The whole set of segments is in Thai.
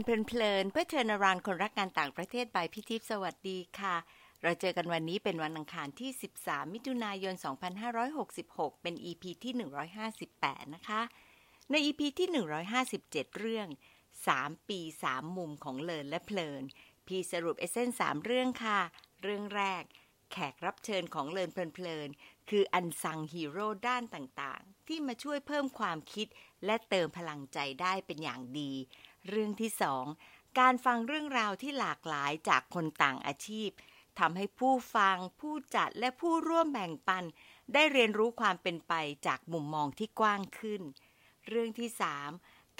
นเพลินเพื่อเชิญรานคนรักงานต่างประเทศบายพิทิพสวัสดีค่ะ เราเจอกันวันนี้เป็นวันอังคารที่ 13 มิถุนายน 2566 เป็น EP ที่ 158 นะคะ ใน EP ที่ 157 เรื่อง 3 ปี 3 มุมของเลินและเพลิน พี่สรุปเอเซน3เรื่องค่ะ เรื่องแรก แขกรับเชิญของเลินเพลินคืออันซังฮีโร่ด้านต่างๆ ที่มาช่วยเพิ่มความคิดและเติมพลังใจได้เป็นอย่างดี เรื่องที่สองการฟังเรื่องราวที่หลากหลายจากคนต่างอาชีพทำให้ผู้ฟังผู้จัดและผู้ร่วมแบ่งปัน ได้เรียนรู้ความเป็นไปจากมุมมองที่กว้างขึ้น เรื่องที่สาม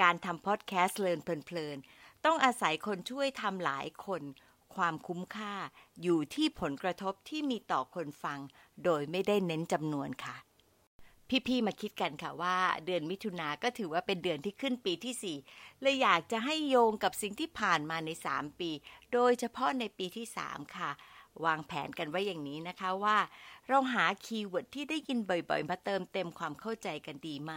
การทำพอดแคสต์เลินเพลินๆต้องอาศัยคนช่วยทำหลายคน ความคุ้มค่าอยู่ที่ผลกระทบที่มีต่อคนฟัง โดยไม่ได้เน้นจำนวนค่ะ พี่ๆมาคิดกันค่ะว่า เดือนมิถุนาก็ถือว่าเป็นเดือนที่ขึ้นปีที่ 4 เลยอยากจะให้โยงกับสิ่งที่ผ่านมาใน 3 ปี โดยเฉพาะในปีที่ 3 ค่ะ วางแผนกันไว้อย่างนี้นะคะว่า เราหาคีย์เวิร์ดที่ได้ยินบ่อยๆ มาเติมเต็มความเข้าใจกันดีไหม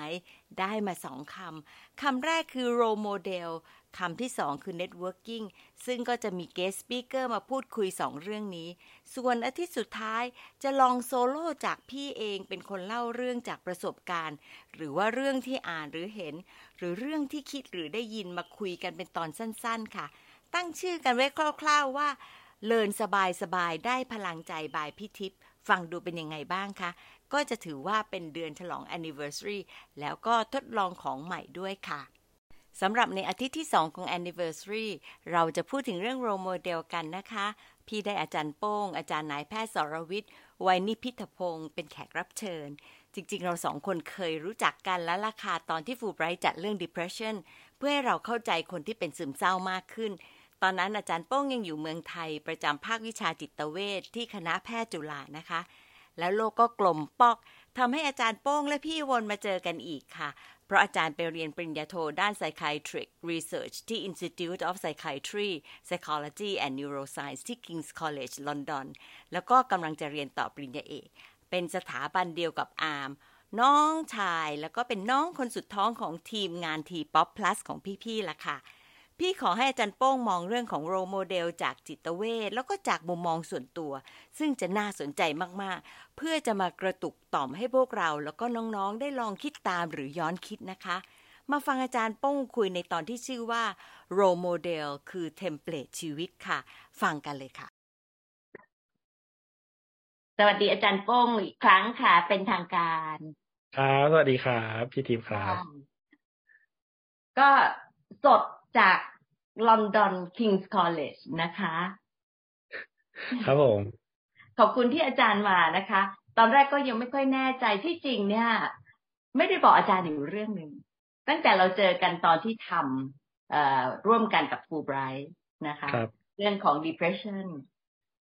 ได้มาสองคำ คำแรกคือ role model คำที่สองคือ networking ซึ่งก็จะมี guest speaker มาพูดคุยสองเรื่องนี้ ส่วนอาทิตย์สุดท้ายจะลองโซโล่จากพี่เองเป็นคนเล่าเรื่องจากประสบการณ์ หรือว่าเรื่องที่อ่านหรือเห็น หรือเรื่องที่คิดหรือได้ยินมาคุยกันเป็นตอนสั้นๆ ค่ะ ตั้งชื่อกันไว้คร่าวๆว่าเลินสบายสบายได้พลังใจบายพี่ทิพย์ ฟังดูเป็นยังไงบ้างคะ ก็จะถือว่าเป็นเดือนฉลอง anniversary แล้วก็ทดลองของใหม่ด้วยค่ะสำหรับในอาทิตย์ที่ 2 ของ anniversary เราจะพูดถึงเรื่อง role model กันนะคะ พี่ได้อาจารย์โป้ง อาจารย์นายแพทย์สรวิทย์ไวนิพิทพงศ์เป็นแขกรับเชิญ จริงๆ เราสองคนเคยรู้จักกันและราคาตอนที่ฟูไบรท์จัดเรื่อง depression เพื่อให้เราเข้าใจคนที่เป็นซึมเศร้ามากขึ้น ตอนนั้นอาจารย์โป้งยังอยู่เมืองไทยประจำภาควิชาจิตเวชที่คณะแพทย์จุฬานะคะ แล้วโลกก็กลมปอกทำให้อาจารย์โป้งและพี่วนมาเจอกันอีกค่ะ เพราะอาจารย์ไปเรียนปริญญาโทด้าน Psychiatric Research ที่ Institute of Psychiatry Psychology and Neuroscience ที่ King's College London แล้วก็กำลังจะเรียนต่อปริญญาเอก เป็นสถาบันเดียวกับอาร์มน้องชายแล้วก็เป็นน้องคนสุดท้องของทีมงาน T-POP Plus ของพี่ๆล่ะค่ะ พี่ขอให้อาจารย์โป้งมองเรื่องของโรโมเดลจากจิตเวชแล้วก็จากมุมมองส่วนตัว ซึ่งจะน่าสนใจมากๆ เพื่อจะมากระตุกต่อมให้พวกเรา แล้วก็น้องๆ ได้ลองคิดตามหรือย้อนคิดนะคะ มาฟังอาจารย์โป้งคุยในตอนที่ชื่อว่า role model คือ template ชีวิตค่ะ ฟังกันเลยค่ะ สวัสดีอาจารย์โป้งอีกครั้งค่ะ เป็นทางการครับสวัสดีครับพี่ทิพย์ครับ ก็สด จากลอนดอน King's College นะคะ ครับผม ขอบคุณที่อาจารย์มานะคะ ตอนแรกก็ยังไม่ค่อยแน่ใจที่จริงเนี่ย ไม่ได้บอกอาจารย์อยู่เรื่องหนึ่งตั้งแต่เราเจอกันตอนที่ทำร่วมกันกับฟูไบรท์นะคะเรื่องของ depression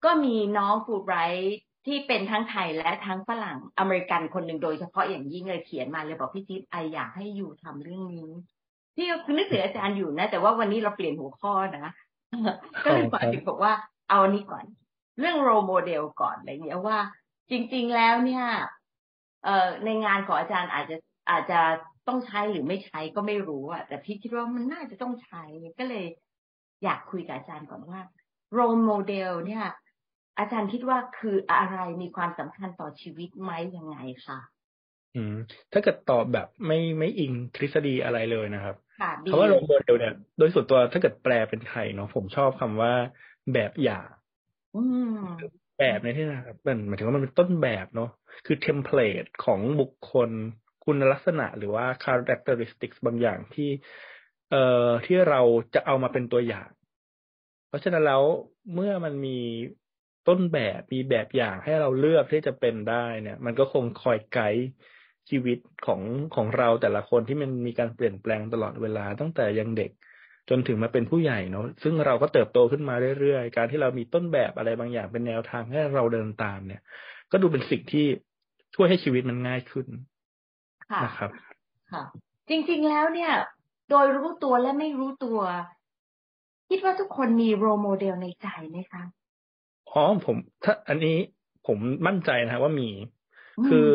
ก็มีน้องฟูไบรท์ที่เป็นทั้งไทยและทั้งฝรั่งอเมริกันคนหนึ่งโดยเฉพาะอย่างยิ่งเลยเขียนมาเลยบอกพี่จิ๊บไออยากให้อยู่ทำเรื่องนี้ ที่นึกถึงอาจารย์อยู่นะ แต่ว่าวันนี้เราเปลี่ยนหัวข้อนะก็เลยบอกถึงบอกว่าเอาอันนี้ก่อน เรื่อง role model ก่อนอะไรเงี้ยว่า จริง ๆแล้วเนี่ยเอ่อในงานของอาจารย์อาจจะอาจจะต้องใช้หรือไม่ใช้ก็ไม่รู้อะแต่พี่คิดว่ามันน่าจะต้องใช้ก็เลย อยากคุยกับอาจารย์ก่อนว่า role model เนี่ย อาจารย์คิดว่าคืออะไรมีความสำคัญต่อชีวิตไหมยังไงคะอืม ถ้าเกิดตอบแบบไม่ไม่อิงทฤษฎีอะไรเลยนะครับ เพราะว่า role model เนี่ย โดยส่วนตัวถ้าเกิดแปลเป็นไทยเนาะผมชอบคำว่าแบบอย่างแบบในที่นะครับมันหมายถึงว่ามันเป็นต้นแบบเนาะคือเทมเพลตของบุคคลคุณลักษณะหรือว่า characteristics บางอย่างที่ เอ่อที่เราจะเอามาเป็นตัวอย่าง เพราะฉะนั้นแล้วเมื่อมันมีต้นแบบมีแบบอย่างให้เราเลือกที่จะเป็นได้เนี่ย มันก็คงคอยไกด์ ชีวิตของของเราแต่ละคนที่มันมีการเปลี่ยนแปลงตลอดเวลาตั้งแต่ยังเด็กจนถึงมาเป็นผู้ใหญ่เนาะซึ่งเราก็เติบโตขึ้นมาเรื่อยๆ การที่เรามีต้นแบบอะไรบางอย่างเป็นแนวทางให้เราเดินตามเนี่ย ก็ดูเป็นสิ่งที่ช่วยให้ชีวิตมันง่ายขึ้นนะครับ ค่ะ จริงๆแล้วเนี่ย โดยรู้ตัวและไม่รู้ตัว คิดว่าทุกคนมีโรโมเดลในใจไหมคะอ๋อผม ถ้าอันนี้ผมมั่นใจนะว่ามี คือ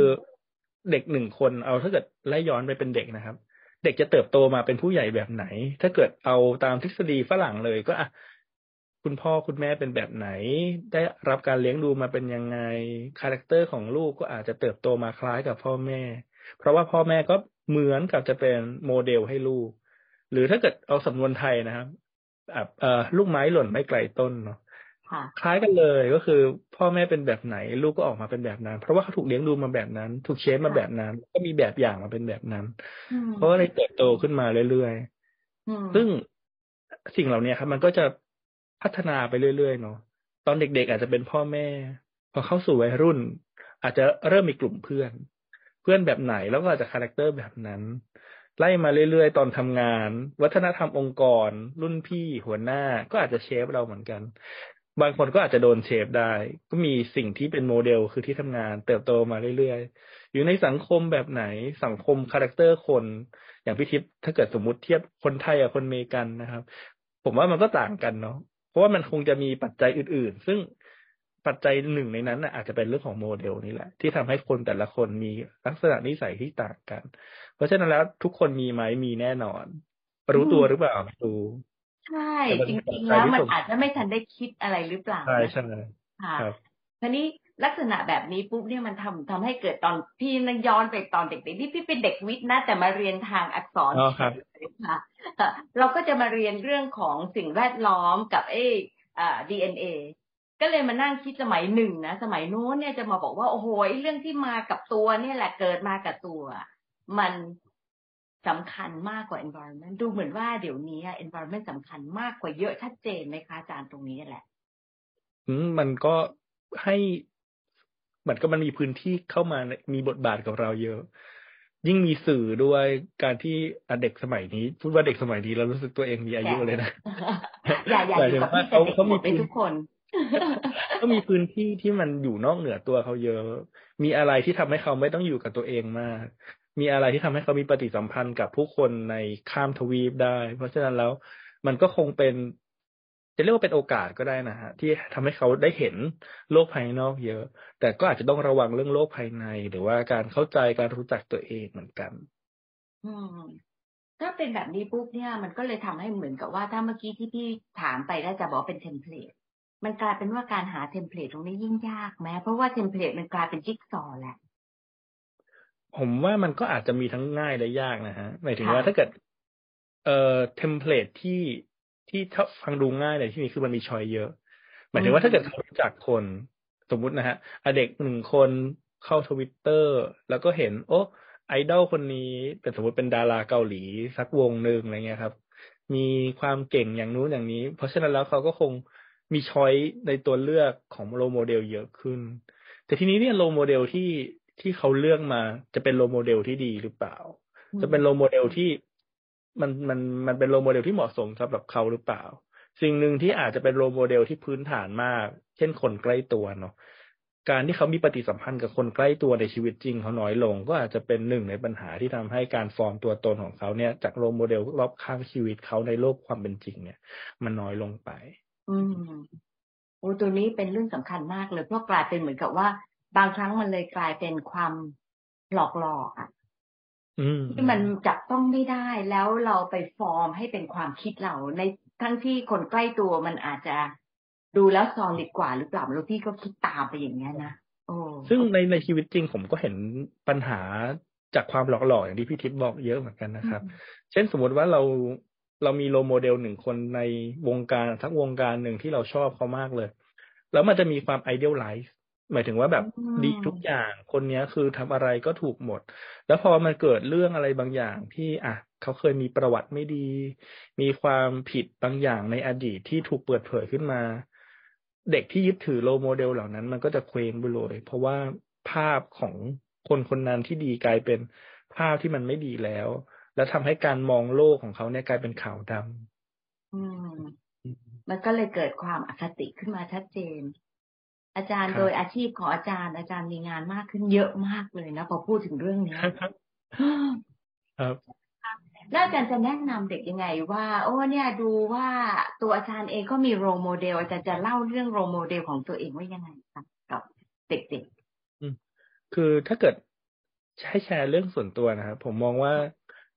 เด็กหนึ่งคนเอาถ้าเกิดไล่ย้อนไปเป็นเด็กนะครับ เด็กจะเติบโตมาเป็นผู้ใหญ่แบบไหน ถ้าเกิดเอาตามทฤษฎีฝรั่งเลยก็อะคุณพ่อคุณแม่เป็นแบบไหน ได้รับการเลี้ยงดูมาเป็นยังไง character ของลูกก็อาจจะเติบโตมาคล้ายกับพ่อแม่ เพราะว่าพ่อแม่ก็เหมือนกับจะเป็นโมเดลให้ลูก หรือถ้าเกิดเอาสำนวนไทยนะครับอ่อลูกไม้หล่นไม่ไกลต้นเนาะ คล้ายกันเลยก็คือ พ่อแม่เป็นแบบไหน ลูกก็ออกมาเป็นแบบนั้น เพราะว่าเขาถูกเลี้ยงดูมาแบบนั้น ถูก shape มาแบบนั้น ก็มีแบบอย่างมาเป็นแบบนั้นเพราะว่าเลยเติบโตขึ้นมาเรื่อยๆซึ่งสิ่งเหล่านี้ครับ มันก็จะพัฒนาไปเรื่อยๆเนาะตอนเด็กๆอาจจะเป็นพ่อแม่ พอเข้าสู่วัยรุ่น อาจจะเริ่มมีกลุ่มเพื่อน เพื่อนแบบไหนแล้วก็อาจจะ character แบบนั้น ไล่มาเรื่อยๆ ตอนทำงาน วัฒนธรรมองค์กร รุ่นพี่หัวหน้าก็อาจจะ shape เราเหมือนกัน บางคนก็อาจจะโดน shape ได้ ก็มีสิ่งที่เป็นโมเดลคือที่ทำงาน เติบโตมาเรื่อยๆ อยู่ในสังคมแบบไหนสังคม character คนอย่างพี่ทิพย์ถ้าเกิดสมมุติเทียบคนไทยกับคนเมกันนะครับ ผมว่ามันก็ต่างกันเนาะเพราะว่ามันคงจะมีปัจจัยอื่น ๆ ซึ่งปัจจัยหนึ่งในนั้นอาจจะเป็นเรื่องของโมเดลนี่แหละ ที่ทำให้คนแต่ละคนมีลักษณะนิสัยที่ต่างกัน เพราะฉะนั้นแล้วทุกคนมีไหมมีแน่นอน รู้ตัวหรือเปล่าไม่รู้ ใช่ จริงๆแล้วมันอาจจะไม่ทันได้คิดอะไรหรือเปล่า ใช่ใช่ค่ะทีนี้ลักษณะแบบนี้ปุ๊บเนี่ยมันทำทำให้เกิดตอนพี่นย้อนไปตอนเด็กๆที่พี่เป็นเด็กวิทย์นะ แต่มาเรียนทางอักษรค่ะเราก็จะมาเรียนเรื่องของสิ่งแวดล้อมกับเอดีเอ็นเอก็เลยมานั่งคิดสมัยหนึ่งนะสมัยโน้นเนี่ยจะมาบอกว่าโอ้โหเรื่องที่มากับตัวเนี่ยแหละเกิดมากับตัว มัน สำคัญมากกว่า environment ดูเหมือนว่าเดี๋ยวนี้ environment สำคัญมากกว่าเยอะชัดเจนไหมคะอาจารย์ตรงนี้แหละอืมมันก็ให้เหมือนก็มันมีพื้นที่เข้ามามีบทบาทกับเราเยอะ ยิ่งมีสื่อด้วยการที่เด็กสมัยนี้ พูดว่าเด็กสมัยนี้เรารู้สึกตัวเองมีอายุเลยนะอย่าอย่าอยู่กับพี่เขาเขามีทุกคนก็มีพื้นที่ที่มันอยู่นอกเหนือตัวเขาเยอะ มีอะไรที่ทำให้เขาไม่ต้องอยู่กับตัวเองมาก มีอะไรที่ทำให้เขามีปฏิสัมพันธ์กับผู้คนในข้ามทวีปได้ เพราะฉะนั้นแล้วมันก็คงเป็น จะเรียกว่าเป็นโอกาสก็ได้นะฮะที่ทำให้เขาได้เห็นโลกภายนอกเยอะ แต่ก็อาจจะต้องระวังเรื่องโลกภายใน หรือว่าการเข้าใจการรู้จักตัวเองเหมือนกันอืมถ้าเป็นแบบนี้ปุ๊บเนี่ยมันก็เลยทำให้เหมือนกับว่าถ้าเมื่อกี้ที่พี่ถามไปได้จะบอกเป็น template มันกลายเป็นว่าการหา template ตรงนี้ยิ่งยากแม้เพราะว่า template มันกลายเป็นจิ๊กซอแหละ ผมว่ามันก็อาจจะมีทั้งง่ายและยากนะฮะหมายถึงว่าถ้าเกิด เอ่อ template ที่ที่ถ้าฟังดูง่ายเลยที่นี้คือมันมี choice เยอะ หมายถึงว่าถ้าเกิดเขารู้จักคนสมมุตินะฮะเด็กหนึ่งคนเข้าทวิตเตอร์แล้วก็เห็น โอ้ไอดอลคนนี้เป็นสมมติเป็นดาราเกาหลีสักวงหนึ่งอะไรเงี้ยครับ มีความเก่งอย่างนู้นอย่างนี้ เพราะฉะนั้นแล้วเขาก็คงมี choice ในตัวเลือกของ role model เยอะขึ้น แต่ทีนี้เนี่ย role model ที่ ที่เขาเลือกมาจะเป็น role model ที่ดีหรือเปล่า จะเป็นโลโมเดลที่มันมันมันเป็น role model ที่เหมาะสมสำหรับเขาหรือเปล่า สิ่งหนึ่งที่อาจจะเป็น role model ที่พื้นฐานมาก เช่นคนใกล้ตัวเนาะการที่เขามีปฏิสัมพันธ์กับคนใกล้ตัวในชีวิตจริงเขาน้อยลง ก็อาจจะเป็นหนึ่งในปัญหาที่ทำให้การฟอร์มตัวตนของเขาเนี่ย จาก role model รอบข้างชีวิตเขาในโลกความเป็นจริง เนี่ย มันน้อยลงไป อืมโอ้ตัวนี้เป็นเรื่องสำคัญมากเลยเพราะกลายเป็นเหมือนกับว่า บางครั้งมันเลยกลายเป็นความหลอกหลอกอะที่มันจับต้องไม่ได้แล้วเราไปฟอร์มให้เป็นความคิดเราในทั้งที่คนใกล้ตัวมันอาจจะดูแล้วซอลิดกว่าหรือเปล่าแล้วพี่ก็คิดตามไปอย่างนี้นะโอ้ซึ่งในในชีวิตจริงผมก็เห็นปัญหาจากความหลอกหลอกอย่างที่พี่ทิพย์บอกเยอะเหมือนกันนะครับ เช่นสมมติว่าเราเรามี role model หนึ่งคนในวงการทั้งวงการหนึ่งที่เราชอบเขามากเลย แล้วมันจะมีความ idealize หมายถึงว่าแบบดีทุกอย่างคนนี้คือทำอะไรก็ถูกหมด แล้วพอมันเกิดเรื่องอะไรบางอย่างที่อะเขาเคยมีประวัติไม่ดี มีความผิดบางอย่างในอดีตที่ถูกเปิดเผยขึ้นมา เด็กที่ยึดถือ role model เหล่านั้น มันก็จะเคว้งไปเลย เพราะว่าภาพของคนคนนั้นที่ดีกลายเป็นภาพที่มันไม่ดีแล้ว แล้วทำให้การมองโลกของเขาเนี่ยกลายเป็นขาวดำอืมมันก็เลยเกิดความอคติขึ้นมาชัดเจน อาจารย์โดยอาชีพของอาจารย์ อาจารย์มีงานมากขึ้นเยอะมากเลยนะพอพูดถึงเรื่องนี้ครับแล้วอาจารย์จะแนะนำเด็กยังไง ว่า โอ้เนี่ยดูว่าตัวอาจารย์เองก็มีโรโมเดล อาจารย์จะเล่าเรื่องโรโมเดลของตัวเองว่ายังไงครับกับเด็กๆคือถ้าเกิดใช้แชร์เรื่องส่วนตัวนะครับผมมองว่า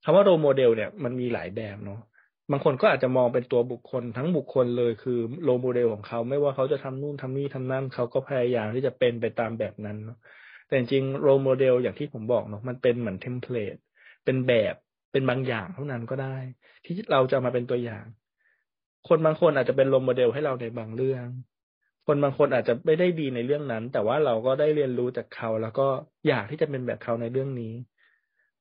คำว่า role model เนี่ยมันมีหลายแบบเนาะ บางคนก็อาจจะมองเป็นตัวบุคคลทั้งบุคคลเลยคือ role model ของเขา ไม่ว่าเขาจะทำนู่นทำนี่ทำนั่นเขาก็พยายามที่จะเป็นไปตามแบบนั้นเนาะแต่จริง role model อย่างที่ผมบอกเนาะมันเป็นเหมือน template เป็นแบบเป็นบางอย่างเท่านั้นก็ได้ ที่เราจะมาเป็นตัวอย่าง คนบางคนอาจจะเป็นโรโมเดลให้เราในบางเรื่อง คนบางคนอาจจะไม่ได้ดีในเรื่องนั้น แต่ว่าเราก็ได้เรียนรู้จากเขา แล้วก็อยากที่จะเป็นแบบเขาในเรื่องนี้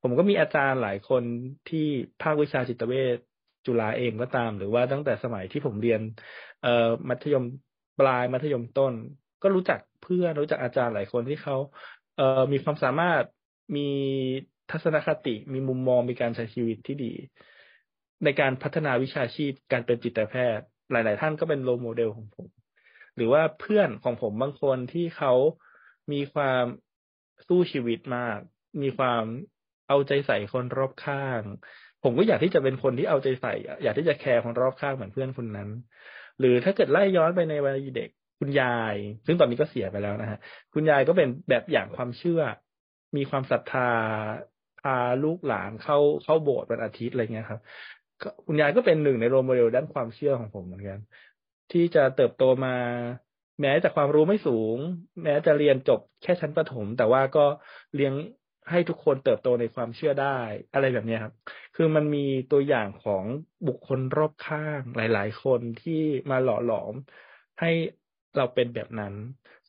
ผมก็มีอาจารย์หลายคนที่ภาควิชาจิตเวช จุฬาเองก็ตาม หรือว่าตั้งแต่สมัยที่ผมเรียน เอ่อมัธยมปลายมัธยมต้น ก็รู้จักเพื่อนรู้จักอาจารย์หลายคนที่เขาเอ่อมีความสามารถมีทัศนคติมีมุมมองมีการใช้ชีวิตที่ดี ในการพัฒนาวิชาชีพการเป็นจิตแพทย์ หลาย ๆ ท่านก็เป็นโรโมเดลของผม หรือว่าเพื่อนของผมบางคนที่เขามีความสู้ชีวิตมาก มีความเอาใจใส่คนรอบข้าง ผมก็อยากที่จะเป็นคนที่เอาใจใส่ อยากที่จะแคร์คนรอบข้างเหมือนเพื่อนคนนั้น หรือถ้าเกิดไล่ย้อนไปในวัยเด็กคุณยาย ซึ่งตอนนี้ก็เสียไปแล้วนะฮะ คุณยายก็เป็นแบบอย่างความเชื่อ มีความศรัทธาพาลูกหลานเข้าเข้าโบสถ์วันอาทิตย์อะไรเงี้ยครับ คุณยายก็เป็นหนึ่งในโรโมเดลด้านความเชื่อของผมเหมือนกัน ที่จะเติบโตมา แม้จะความรู้ไม่สูง แม้จะเรียนจบแค่ชั้นประถม แต่ว่าก็เลี้ยง ให้ทุกคนเติบโตในความเชื่อได้ อะไรแบบนี้ครับ คือมันมีตัวอย่างของบุคคลรอบข้างหลาย ๆ คนที่มาหล่อหลอมให้เราเป็นแบบนั้น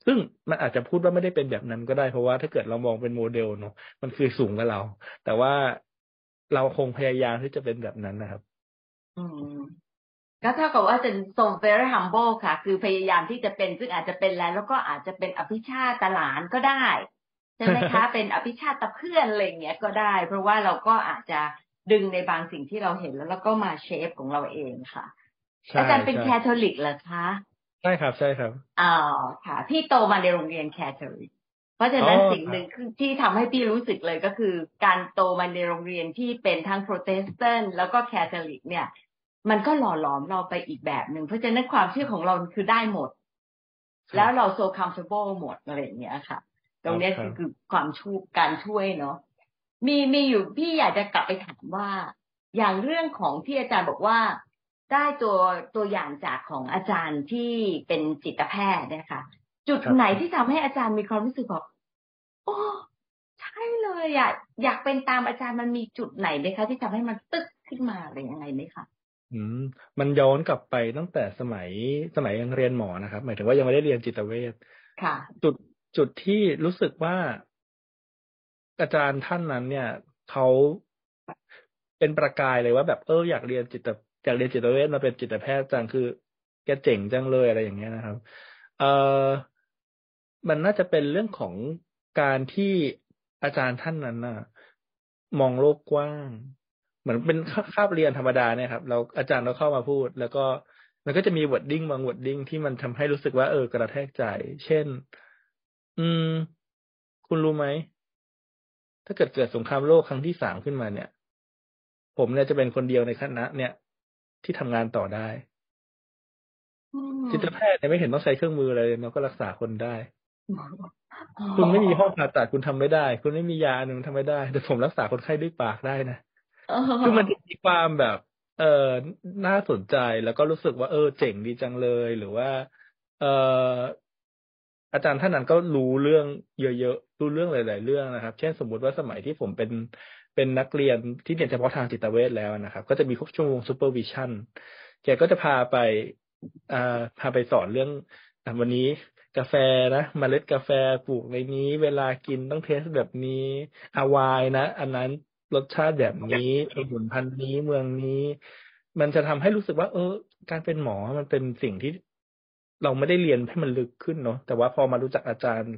ซึ่งมันอาจจะพูดว่าไม่ได้เป็นแบบนั้นก็ได้เพราะว่าถ้าเกิดเรามองเป็นโมเดลเนาะมันคือสูงกว่าเรา แต่ว่าเราคงพยายามที่จะเป็นแบบนั้นนะครับ อืมก็เท่ากับว่าเป็น so very humble ค่ะ คือพยายามที่จะเป็นซึ่งอาจจะเป็นแล้ว แล้วก็อาจจะเป็นอภิชาตหลานก็ได้ ใช่ไหมคะ เป็นอภิชาตเพื่อนอะไรเงี้ยก็ได้ เพราะว่าเราก็อาจจะดึงในบางสิ่งที่เราเห็นแล้วแล้วก็มาเชฟของเราเองค่ะอาจารย์เป็นแคทอลิกเหรอคะใช่ครับใช่ครับอ๋อค่ะ พี่โตมาในโรงเรียนแคทอลิกเพราะฉะนั้นสิ่งหนึ่งที่ทำให้พี่รู้สึกเลยก็คือ การโตมาในโรงเรียนที่เป็นทั้งโปรเตสแตนต์แล้วก็แคทอลิกเนี่ย มันก็หล่อหลอมเราไปอีกแบบหนึ่งเพราะฉะนั้นความเชื่อของเราคือได้หมด แล้วเราโซคัมฟ r เบิลหมดอะไรอย่างเงี้ยค่ะ ตรงนี้คือคือความช่วยการช่วยเนาะมีมีอยู่พี่อยากจะกลับไปถามว่า อย่างเรื่องของที่อาจารย์บอกว่า ได้ตัวตัวอย่างจากของอาจารย์ที่เป็นจิตแพทย์นะคะจุดไหนที่ทำให้อาจารย์มีความรู้สึกบอกโอ้ใช่เลยอะอยากเป็นตามอาจารย์มันมีจุดไหนไหมคะ ที่ทำให้มันตึกขึ้นมาอะไรยังไงไหมคะอืมมันย้อนกลับไปตั้งแต่สมัยสมัยยังเรียนหมอนะครับ หมายถึงว่ายังไม่ได้เรียนจิตเวชค่ะ จุด จุดที่รู้สึกว่าอาจารย์ท่านนั้น เนี่ยเขาเป็นประกายเลยว่าแบบเอออยากเรียนจิตจากเรียนจิตเวชมาเป็นจิตแพทย์จังคือ แกเจ๋งจังเลยอะไรอย่างเงี้ยนะครับ เอ่อมันน่าจะเป็นเรื่องของการที่อาจารย์ท่านนั้นน่ะ มองโลกกว้าง เหมือนเป็นคาบเรียนธรรมดาเนี่ยครับเราอาจารย์เราเข้ามาพูด แล้วก็มันก็จะมี wording บาง wording ที่มันทำให้รู้สึกว่าเออกระแทกใจ เช่น อืม คุณรู้ไหม ถ้าเกิดเกิดสงครามโลกครั้งที่สามขึ้นมาเนี่ย ผมเนี่ยจะเป็นคนเดียวในคณะ เนี่ย ที่ทำงานต่อได้จิตแพทย์เนี่ยไม่เห็นต้องใช้เครื่องมือเลยมันก็รักษาคนได้ คุณไม่มีห้องผ่าตัดคุณทำไม่ได้ คุณไม่มียาหนึ่งทำไม่ได้ แต่ผมรักษาคนไข้ด้วยปากได้นะคือมันมีความแบบ เออน่าสนใจแล้วก็รู้สึกว่า เออ เจ๋งดีจังเลย หรือว่า เออ อาจารย์ท่านนั้นก็รู้เรื่องเยอะๆรู้เรื่องหลาย ๆ เรื่องนะครับ เช่นสมมุติว่าสมัยที่ผมเป็นเป็นนักเรียนที่เรียนเฉพาะทางจิตเวชแล้วนะครับ ก็จะมีพวกชั่วโมง supervision แกก็จะพาไปอ่าพาไปสอนเรื่องวันนี้กาแฟนะมเมล็ดกาแฟปลูกในนี้ เวลากินต้อง taste แบบนี้อาวายนะ อันนั้นรสชาติแบบนี้สมุนพันธุ์นี้เมืองนี้ มันจะทำให้รู้สึกว่า เออ การเป็นหมอมันเป็นสิ่งที่ เราไม่ได้เรียนให้มันลึกขึ้นเนาะแต่ว่าพอมารู้จักอาจารย์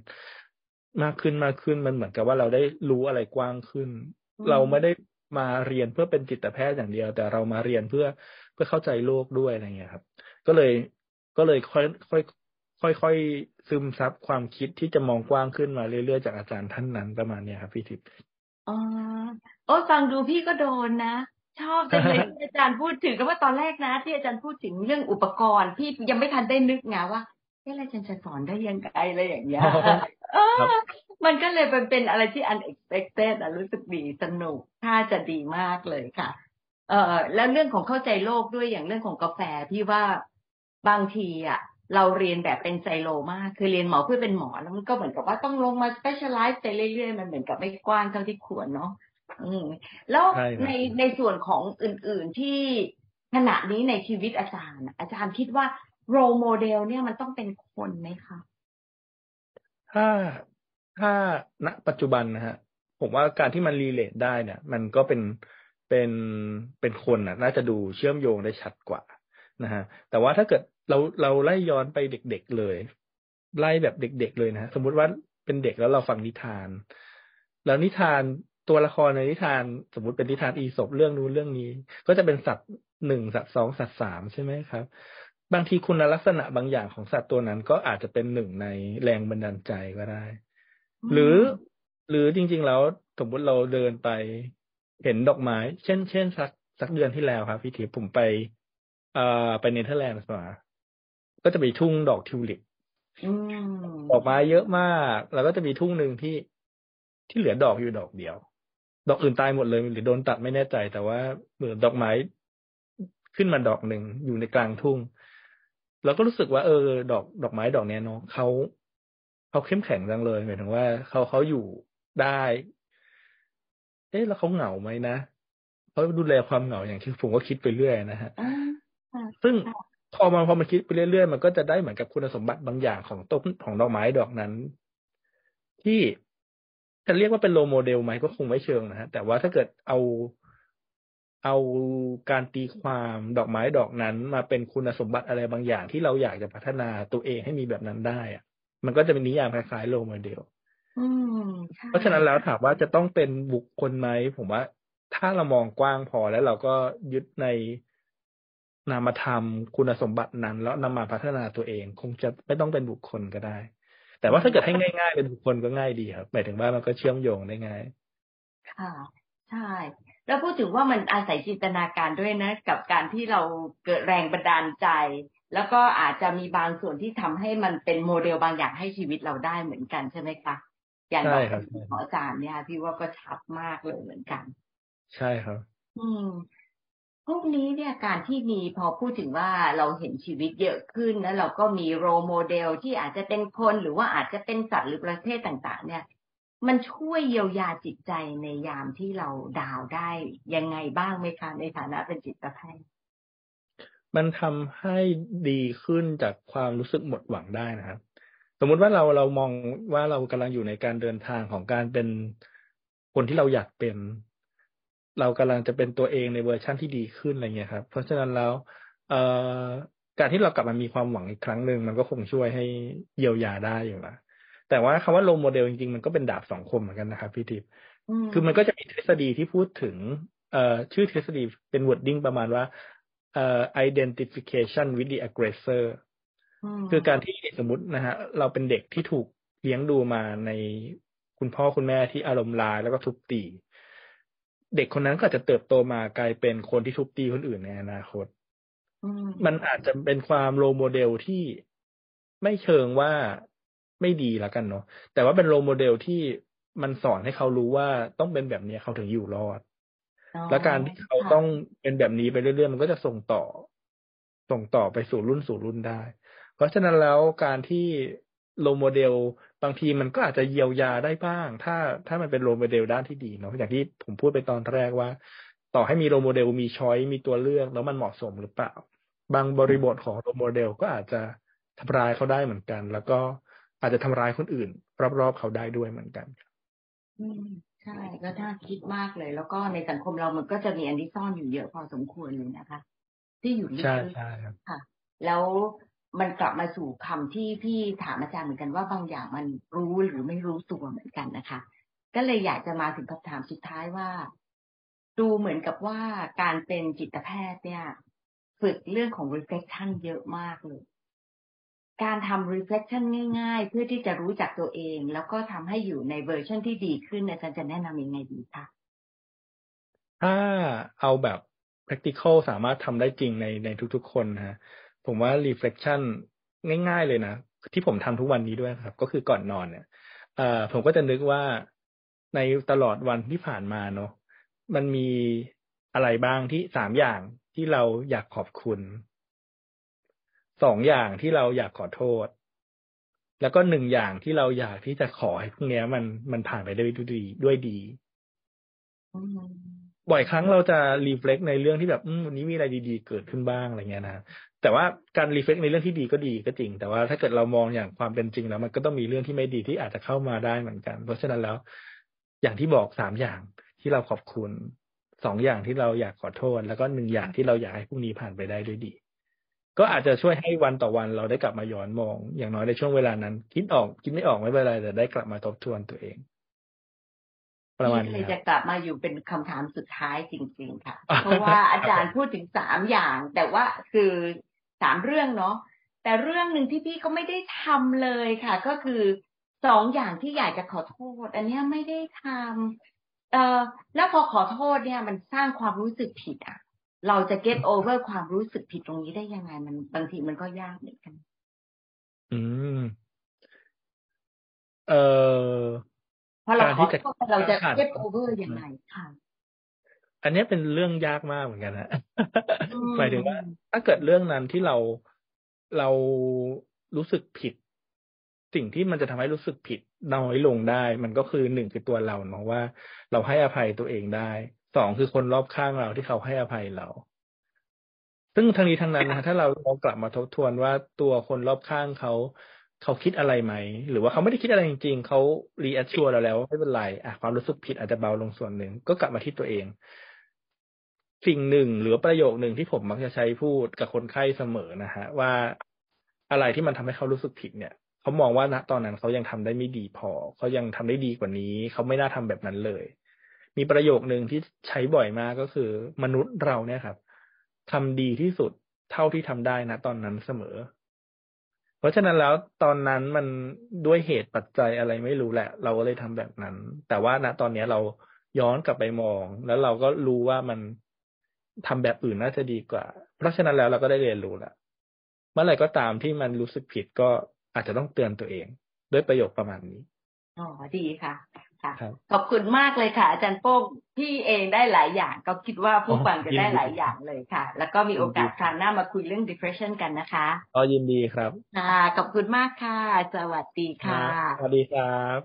มากขึ้นมากขึ้นมันเหมือนกับว่าเราได้รู้อะไรกว้างขึ้น เราไม่ได้มาเรียนเพื่อเป็นจิตแพทย์อย่างเดียว แต่เรามาเรียนเพื่อเพื่อเข้าใจโลกด้วยอะไรเงี้ยครับ ก็เลยก็เลยค่อยค่อยค่อยค่อยซึมซับความคิดที่จะมองกว้างขึ้นมาเรื่อยๆจากอาจารย์ท่านนั้นประมาณเนี้ยครับพี่ทิพย์อ๋อโอ้ฟังดูพี่ก็โดนนะ ชอบจังเลยที่อาจารย์พูดถึงก็ว่าตอนแรกนะ ที่อาจารย์พูดถึงเรื่องอุปกรณ์พี่ยังไม่ทันได้นึกไงว่าเอ๊ะอะไรฉันจะสอนได้ยังไงอะไรอย่างเงี้ยมันก็เลยเป็นเป็นอะไรที่ unexpected อะรู้สึกดีสนุกถ้าจะดีมากเลยค่ะ เอ่อแล้วเรื่องของเข้าใจโลกด้วยอย่างเรื่องของกาแฟพี่ว่าบางทีอะเราเรียนแบบเป็นไซโลมาก คือเรียนหมอเพื่อเป็นหมอแล้วมันก็เหมือนกับว่าต้องลงมา specialize ไปเรื่อยๆ มันเหมือนกับไม่กว้างเท่าที่ควรเนาะอืม แล้วในในส่วนของอื่น ๆที่ขณะนี้ในชีวิตอาจารย์ อาจารย์คิดว่า role model เนี่ยมันต้องเป็นคนไหมคะ ถ้าถ้าณปัจจุบันนะฮะ ผมว่าการที่มัน relate ได้เนี่ย มันก็เป็นเป็นเป็นคนน่ะน่าจะดูเชื่อมโยงได้ชัดกว่านะฮะ แต่ว่าถ้าเกิดเราเราไล่ย้อนไปเด็ก ๆเลย ไล่แบบเด็ก ๆ เลยนะสมมุติว่าเป็นเด็กแล้วเราฟังนิทาน แล้วนิทาน ตัวละครในนิทานสมมติเป็นนิทานอีสบเรื่องนู้นเรื่องนี้ ก็จะเป็นสัตว์หนึ่งสัตว์สองสัตว์สามใช่ไหมครับ บางทีคุณลักษณะบางอย่างของสัตว์ตัวนั้นก็อาจจะเป็นหนึ่งในแรงบันดาลใจก็ได้ หรือหรือจริง ๆ แล้วสมมติเราเดินไปเห็นดอกไม้ เช่น เช่นสักสักเดือนที่แล้วครับ พี่ถีผมไปเอ่อไปเนเธอร์แลนด์มาก็จะมีทุ่งดอกทิวลิปดอกไม้เยอะมาก แล้วก็จะมีทุ่งหนึ่งที่ที่เหลือดอกอยู่ดอกเดียว ดอกอื่นตายหมดเลย หรือโดนตัดไม่แน่ใจ แต่ว่าเหมือนดอกไม้ขึ้นมาดอกหนึ่งอยู่ในกลางทุ่งเราก็รู้สึกว่าเออ ดอกดอกไม้ดอกเนี้ยเนาะเขาเขาเข้มแข็งจังเลยหมายถึงว่าเขาเขาอยู่ได้ เอ๊ะแล้วเขาเหงาไหมนะเขาดูแลความเหงาอย่างที่ผมก็คิดไปเรื่อยนะฮะซึ่งพอมาพอมาคิดไปเรื่อยๆมันก็จะได้เหมือนกับคุณสมบัติบางอย่างของต้นของดอกไม้ดอกนั้น ที่ จะเรียกว่าเป็น role model ไหมก็คงไม่เชิงนะฮะแต่ว่าถ้าเกิดเอาเอาการตีความดอกไม้ดอกนั้น มาเป็นคุณสมบัติอะไรบางอย่างที่เราอยากจะพัฒนาตัวเองให้มีแบบนั้นได้อะมันก็จะเป็นนิยามคล้ายๆ role model เพราะฉะนั้นแล้วถามว่าจะต้องเป็นบุคคลไหมผมว่า ถ้าเรามองกว้างพอแล้วเราก็ยึดในนามธรรมคุณสมบัตินั้น แล้วนำมาพัฒนาตัวเอง คงจะไม่ต้องเป็นบุคคลก็ได้ แต่ว่าถ้าเกิดให้ง่าย ๆ เป็นบุคคลก็ง่ายดีครับหมายถึงว่ามันก็เชื่อมโยงได้ง่าย ค่ะ ใช่ แล้วพูดถึงว่ามันอาศัยจินตนาการด้วยนะ กับการที่เราเกิดแรงบันดาลใจ แล้วก็อาจจะมีบางส่วนที่ทำให้มันเป็นโมเดลบางอย่างให้ชีวิตเราได้เหมือนกันใช่ไหมคะอย่างของอาจารย์เนี่ยพี่ว่าก็ชัดมากเลยเหมือนกัน ใช่ครับ อืม พวกนี้เนี่ยการที่มีพอพูดถึงว่าเราเห็นชีวิตเยอะขึ้นแล้วเราก็มีโรโมเดลที่อาจจะเป็นคนหรือว่าอาจจะเป็นสัตว์หรือประเทศต่าง ๆ เนี่ย มันช่วยเยียวยาจิตใจในยามที่เราดาวได้ยังไงบ้างไหมคะในฐานะเป็นจิตแพทย์มันทำให้ดีขึ้นจากความรู้สึกหมดหวังได้นะครับ สมมุติว่าเราเรามองว่าเรากำลังอยู่ในการเดินทางของการเป็นคนที่เราอยากเป็น เรากำลังจะเป็นตัวเองในเวอร์ชั่นที่ดีขึ้นอะไรเงี้ยครับ เพราะฉะนั้นแล้ว เอ่อการที่เรากลับมามีความหวังอีกครั้งหนึ่งมันก็คงช่วยให้เยียวยาได้อยู่ละแต่ว่าคำว่า role model จริงๆ มันก็เป็นดาบสองคมเหมือนกันนะครับพี่ทิพย์คือมันก็จะมีทฤษฎีที่พูดถึงเอ่อชื่อทฤษฎีเป็น wording ประมาณว่าเอ่อ identification with the aggressor คือการที่สมมตินะฮะเราเป็นเด็กที่ถูกเลี้ยงดูมาในคุณพ่อคุณแม่ที่อารมณ์ร้ายแล้วก็ทุบตี เด็กคนนั้นก็อาจจะเติบโตมากลายเป็นคนที่ทุบตีคนอื่นในอนาคตมันอาจจะเป็นความ role model ที่ไม่เชิงว่าไม่ดีละกันเนาะแต่ว่าเป็น role model ที่มันสอนให้เขารู้ว่าต้องเป็นแบบนี้เขาถึงอยู่รอด และการที่เขาต้องเป็นแบบนี้ไปเรื่อยๆมันก็จะส่งต่อ ส่งต่อไปสู่รุ่นสู่รุ่นได้ เพราะฉะนั้นแล้วการที่ role model บางทีมันก็อาจจะเยียวยาได้บ้าง ถ้าถ้ามันเป็น role model ด้านที่ดีเนาะอย่างที่ผมพูดไปตอนแรกว่า ต่อให้มี role model มี choice มีตัวเลือกแล้วมันเหมาะสมหรือเปล่า บางบริบทของ role model ก็อาจจะทำลายเขาได้เหมือนกัน แล้วก็อาจจะทำลายคนอื่น รอบๆเขาได้ด้วยเหมือนกันอืมใช่ก็ถ้าคิดมากเลย แล้วก็ในสังคมเรามันก็จะมีอันที่ซ่อนอยู่เยอะพอสมควรเลยนะคะ ที่อยู่ลึกใช่ใช่ครับค่ะ แล้ว มันกลับมาสู่คำที่พี่ถามอาจารย์เหมือนกันว่าบางอย่างมันรู้หรือไม่รู้ตัวเหมือนกันนะคะ ก็เลยอยากจะมาถึงคำถามสุดท้ายว่า ดูเหมือนกับว่าการเป็นจิตแพทย์เนี่ย ฝึกเรื่องของ reflection เยอะมากเลย การทำ reflection ง่าย ๆ เพื่อที่จะรู้จักตัวเอง แล้วก็ทำให้อยู่ในเวอร์ชันที่ดีขึ้นอาจารย์จะแนะนำยังไงดีคะถ้าเอาแบบ practical สามารถทำได้จริงในในทุกๆคนนะ ผมว่า reflection ง่าย ๆ เลยนะ ที่ผมทำทุกวันนี้ด้วยครับ ก็คือก่อนนอนเนี่ยผมก็จะนึกว่าในตลอดวันที่ผ่านมาเนาะมันมีอะไรบ้างที่สามอย่างที่เราอยากขอบคุณสองอย่างที่เราอยากขอโทษ แล้วก็หนึ่งอย่างที่เราอยากที่จะขอให้พวกนี้มันมันผ่านไปด้วยดีด้วยดี บ่อยครั้งเราจะรีเฟล็กในเรื่องที่แบบอืวันนี้มีอะไรดีๆ เกิดขึ้นบ้างอะไรเงี้ยนะแต่ว่าการรีเฟล็กในเรื่องที่ดีก็ดีก็จริง แต่ว่าถ้าเกิดเรามองอย่างความเป็นจริงแล้ว มันก็ต้องมีเรื่องที่ไม่ดีที่อาจจะเข้ามาได้เหมือนกัน เพราะฉะนั้นแล้ว อย่างที่บอกสามอย่างที่เราขอบคุณสองอย่างที่เราอยากขอโทษ แล้วก็หนึ่งอย่างที่เราอยากให้พรุ่งนี้ผ่านไปได้ด้วยดี ก็อาจจะช่วยให้วันต่อวันเราได้กลับมาย้อนมอง อย่างน้อยในช่วงเวลานั้น คิดออกคิดไม่ออกไม่เป็นไรแต่ได้กลับมาทบทวนตัวเอง ประมาณนี้จะกลับมาอยู่เป็นคำถามสุดท้ายจริง ๆ ค่ะ เพราะว่าอาจารย์พูดถึงสามอย่าง แต่ว่าคือสามเรื่องเนาะแต่เรื่องหนึ่งที่พี่ก็ไม่ได้ทำเลยค่ะ ก็คือสองอย่างที่อยากจะขอโทษ อันนี้ไม่ได้ทำเอ่อแล้วพอขอโทษเนี่ย มันสร้างความรู้สึกผิดอะ เราจะ get over ความรู้สึกผิดตรงนี้ได้ยังไง มันบางทีมันก็ยากเหมือนกัน อืม เอ่อพอ เราขอโทษเราจะ get over ยังไงค่ะอันนี้เป็นเรื่องยากมากเหมือนกันนะหมายถึงว่า ถ้าเกิดเรื่องนั้นที่เราเรารู้สึกผิด สิ่งที่มันจะทำให้รู้สึกผิดน้อยลงได้ มันก็คือหนึ่งคือตัวเราเนาะว่า เราให้อภัยตัวเองได้สองคือคนรอบข้างเราที่เขาให้อภัยเรา ซึ่งทั้งนี้ทั้งนั้นนะถ้าเราลองกลับมาทบทวนว่าตัวคนรอบข้างเขา เขาคิดอะไรไหม หรือว่าเขาไม่ได้คิดอะไรจริง ๆ เขา reassure เราแล้วไม่เป็นไรอะความรู้สึกผิดอาจจะเบาลงส่วนหนึ่ง ก็กลับมาที่ตัวเอง สิ่งหนึ่งหรือประโยคหนึ่งที่ผมมักจะใช้พูดกับคนไข้เสมอนะฮะ ว่าอะไรที่มันทำให้เขารู้สึกผิดเนี่ยเขามองว่าณตอนนั้นเขายังทำได้ไม่ดีพอ เขายังทำได้ดีกว่านี้ เขาไม่น่าทำแบบนั้นเลย มีประโยคหนึ่งที่ใช้บ่อยมากก็คือ มนุษย์เราเนี่ยครับทำดีที่สุดเท่าที่ทำได้นะตอนนั้นเสมอ ราะฉะนั้นแล้วตอนนั้นมันด้วยเหตุปัจจัยอะไรไม่รู้แหละ เราก็เลยทำแบบนั้น แต่ว่าณตอนนี้เราย้อนกลับไปมอง แล้วเราก็รู้ว่ามันทำแบบอื่นน่าจะดีกว่า เพราะฉะนั้นแล้วเราก็ได้เรียนรู้ละเมื่อไหร่ก็ตามที่มันรู้สึกผิดก็อาจจะต้องเตือนตัวเอง ด้วยประโยคประมาณนี้อ๋อดีค่ะ ค่ะ ขอบคุณมากเลยค่ะ อาจารย์โป้งพี่เองได้หลายอย่าง ก็คิดว่าผู้ฟังจะได้หลายอย่างเลยค่ะ แล้วก็มีโอกาสครั้งหน้ามาคุยเรื่อง depression กันนะคะก็ยินดีครับค่ะขอบคุณมากค่ะ สวัสดีค่ะสวัสดีครับ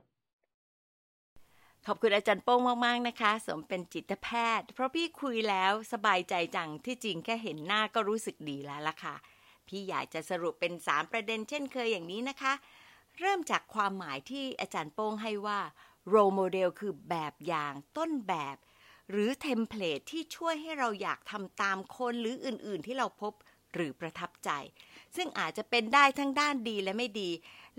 ขอบคุณอาจารย์โป้งมาก ๆ นะคะ สมเป็นจิตแพทย์ เพราะพี่คุยแล้วสบายใจจังที่จริงแค่เห็นหน้าก็รู้สึกดีแล้วล่ะค่ะ พี่อยากจะสรุปเป็น 3 ประเด็นเช่นเคยอย่างนี้นะคะ เริ่มจากความหมายที่อาจารย์โป้งให้ว่า role model คือแบบอย่างต้นแบบ หรือเทมเพลตที่ช่วยให้เราอยากทำตามคนหรืออื่นๆ ที่เราพบหรือประทับใจ ซึ่งอาจจะเป็นได้ทั้งด้านดีและไม่ดี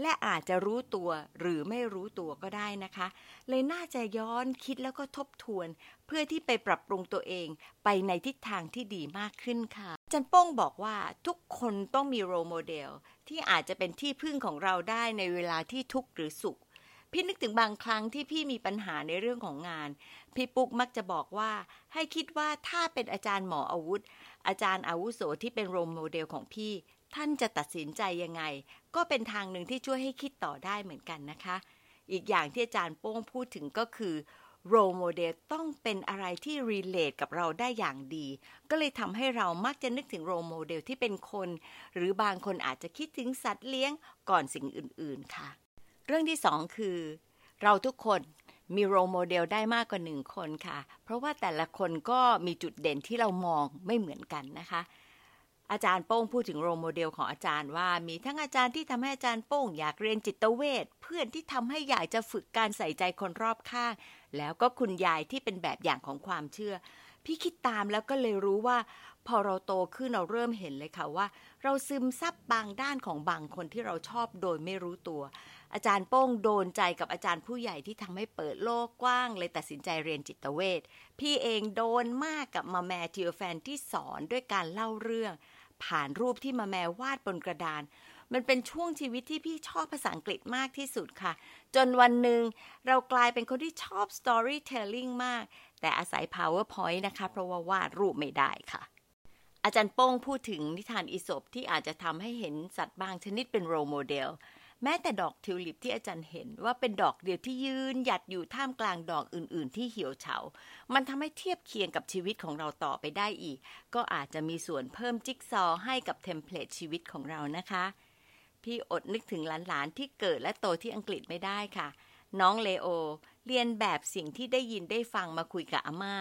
และอาจจะรู้ตัวหรือไม่รู้ตัวก็ได้นะคะ เลยน่าจะย้อนคิดแล้วก็ทบทวน เพื่อที่ไปปรับปรุงตัวเองไปในทิศทางที่ดีมากขึ้นค่ะจันป้งบอกว่าทุกคนต้องมีโรโมเดลที่อาจจะเป็นที่พึ่งของเราได้ในเวลาที่ทุกข์หรือสุข พี่นึกถึงบางครั้งที่พี่มีปัญหาในเรื่องของงาน พี่ปุ๊กมักจะบอกว่าให้คิดว่าถ้าเป็นอาจารย์หมออาวุธ อาจารย์อาวุโสที่เป็นโรโมเดลของพี่ ท่านจะตัดสินใจยังไง ก็เป็นทางหนึ่งที่ช่วยให้คิดต่อได้เหมือนกันนะคะ อีกอย่างที่อาจารย์โป้งพูดถึงก็คือrole model ต้องเป็นอะไรที่ relate กับเราได้อย่างดี ก็เลยทำให้เรามักจะนึกถึง role model ที่เป็นคน หรือบางคนอาจจะคิดถึงสัตว์เลี้ยงก่อนสิ่งอื่น ๆ ค่ะ เรื่องที่สองคือเราทุกคนมี role model ได้มากกว่าหนึ่งคนค่ะ เพราะว่าแต่ละคนก็มีจุดเด่นที่เรามองไม่เหมือนกันนะคะ อาจารย์โป้งพูดถึง role model ของอาจารย์ว่า มีทั้งอาจารย์ที่ทำให้อาจารย์โป้งอยากเรียนจิตเวชเพื่อนที่ทำให้อยากจะฝึกการใส่ใจคนรอบข้าง แล้วก็คุณยายที่เป็นแบบอย่างของความเชื่อ พี่คิดตามแล้วก็เลยรู้ว่า พอเราโตขึ้นเราเริ่มเห็นเลยค่ะว่า เราซึมซับบางด้านของบางคนที่เราชอบโดยไม่รู้ตัว อาจารย์โป้งโดนใจกับอาจารย์ผู้ใหญ่ที่ทำให้เปิดโลกกว้าง เลยตัดสินใจเรียนจิตเวชพี่เองโดนมากกับมาแมทิโอแฟนที่สอนด้วยการเล่าเรื่อง ผ่านรูปที่มาแมววาดบนกระดาน มันเป็นช่วงชีวิตที่พี่ชอบภาษาอังกฤษมากที่สุดค่ะ จนวันหนึ่งเรากลายเป็นคนที่ชอบ storytelling มาก แต่อาศัย powerpoint นะคะ เพราะว่าวาดรูปไม่ได้ค่ะอาจารย์โป้งพูดถึงนิทานอิศบที่อาจจะทำให้เห็นสัตว์บางชนิดเป็นโรโมเดล แม้แต่ดอกทิวลิปที่อาจารย์เห็นว่าเป็นดอกเดียวที่ยืนหยัดอยู่ท่ามกลางดอกอื่น ๆ ที่เหี่ยวเฉา มันทำให้เทียบเคียงกับชีวิตของเราต่อไปได้อีก ก็อาจจะมีส่วนเพิ่มจิ๊กซอให้กับเทมเพลตชีวิตของเรานะคะ พี่อดนึกถึงหลาน ๆ ที่เกิดและโตที่อังกฤษไม่ได้ค่ะ น้องเลโอ เลียนแบบสิ่งที่ได้ยินได้ฟังมาคุยกับอาม่า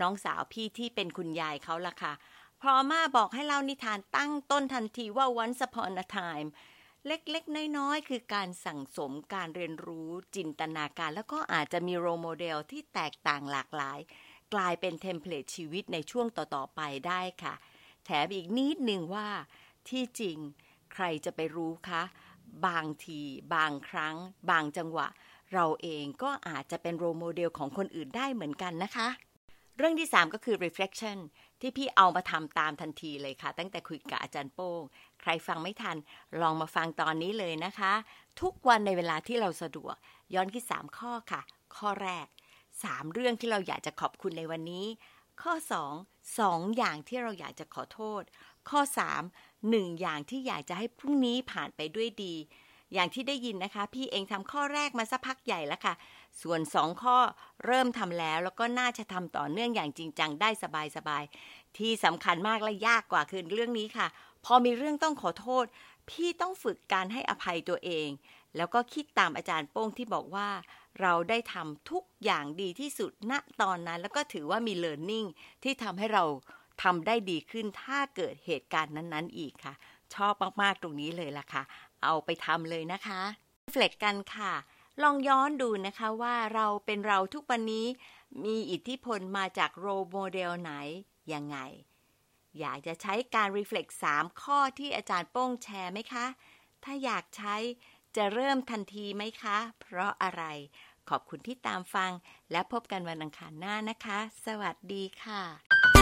น้องสาวพี่ที่เป็นคุณยายเขาละค่ะพออาม่าบอกให้เล่านิทานตั้งต้นทันทีว่า once upon a time เล็กๆ น้อยๆ คือการสั่งสมการเรียนรู้จินตนาการ แล้วก็อาจจะมี role model ที่แตกต่างหลากหลาย กลายเป็น template ชีวิตในช่วงต่อ ๆ ไปได้ค่ะ แถมอีกนิดหนึ่งว่า ที่จริงใครจะไปรู้คะ บางที บางครั้ง บางจังหวะ เราเองก็อาจจะเป็นโรโมเดลของคนอื่นได้เหมือนกันนะคะ เรื่องที่ 3 ก็คือ reflection ที่พี่เอามาทำตามทันทีเลยค่ะ ตั้งแต่คุยกับอาจารย์โป้ง ใครฟังไม่ทัน ลองมาฟังตอนนี้เลยนะคะ ทุกวันในเวลาที่เราสะดวก ย้อนที่3ข้อค่ะ ข้อแรก 3 เรื่องที่เราอยากจะขอบคุณในวันนี้ ข้อ 2 2 อย่างที่เราอยากจะขอโทษ ข้อ 3 1 อย่างที่อยากจะให้พรุ่งนี้ผ่านไปด้วยดี อย่างที่ได้ยินนะคะ พี่เองทำข้อแรกมาสักพักใหญ่แล้วค่ะ ส่วนสองข้อเริ่มทำแล้วแล้วก็น่าจะทำต่อเนื่องอย่างจริงจังได้สบายๆ ที่สำคัญมากและยากกว่าคือเรื่องนี้ค่ะ พอมีเรื่องต้องขอโทษ พี่ต้องฝึกการให้อภัยตัวเอง แล้วก็คิดตามอาจารย์โป้งที่บอกว่า เราได้ทำทุกอย่างดีที่สุดณตอนนั้น แล้วก็ถือว่ามี learning ที่ทำให้เราทำได้ดีขึ้นถ้าเกิดเหตุการณ์นั้นๆ อีกค่ะ ชอบมากๆตรงนี้เลยล่ะค่ะ เอาไปทำเลยนะคะเฟล็กกันค่ะ ลองย้อนดูนะคะว่าเราเป็นเราทุกวันนี้มีอิทธิพลมาจากโรโมเดลไหน ยังไง อยากจะใช้การ reflect 3 ข้อที่อาจารย์โป้งแชร์ไหมคะ ถ้าอยากใช้จะเริ่มทันทีไหมคะ เพราะอะไร ขอบคุณที่ตามฟังและพบกันวันอังคารหน้านะคะ สวัสดีค่ะ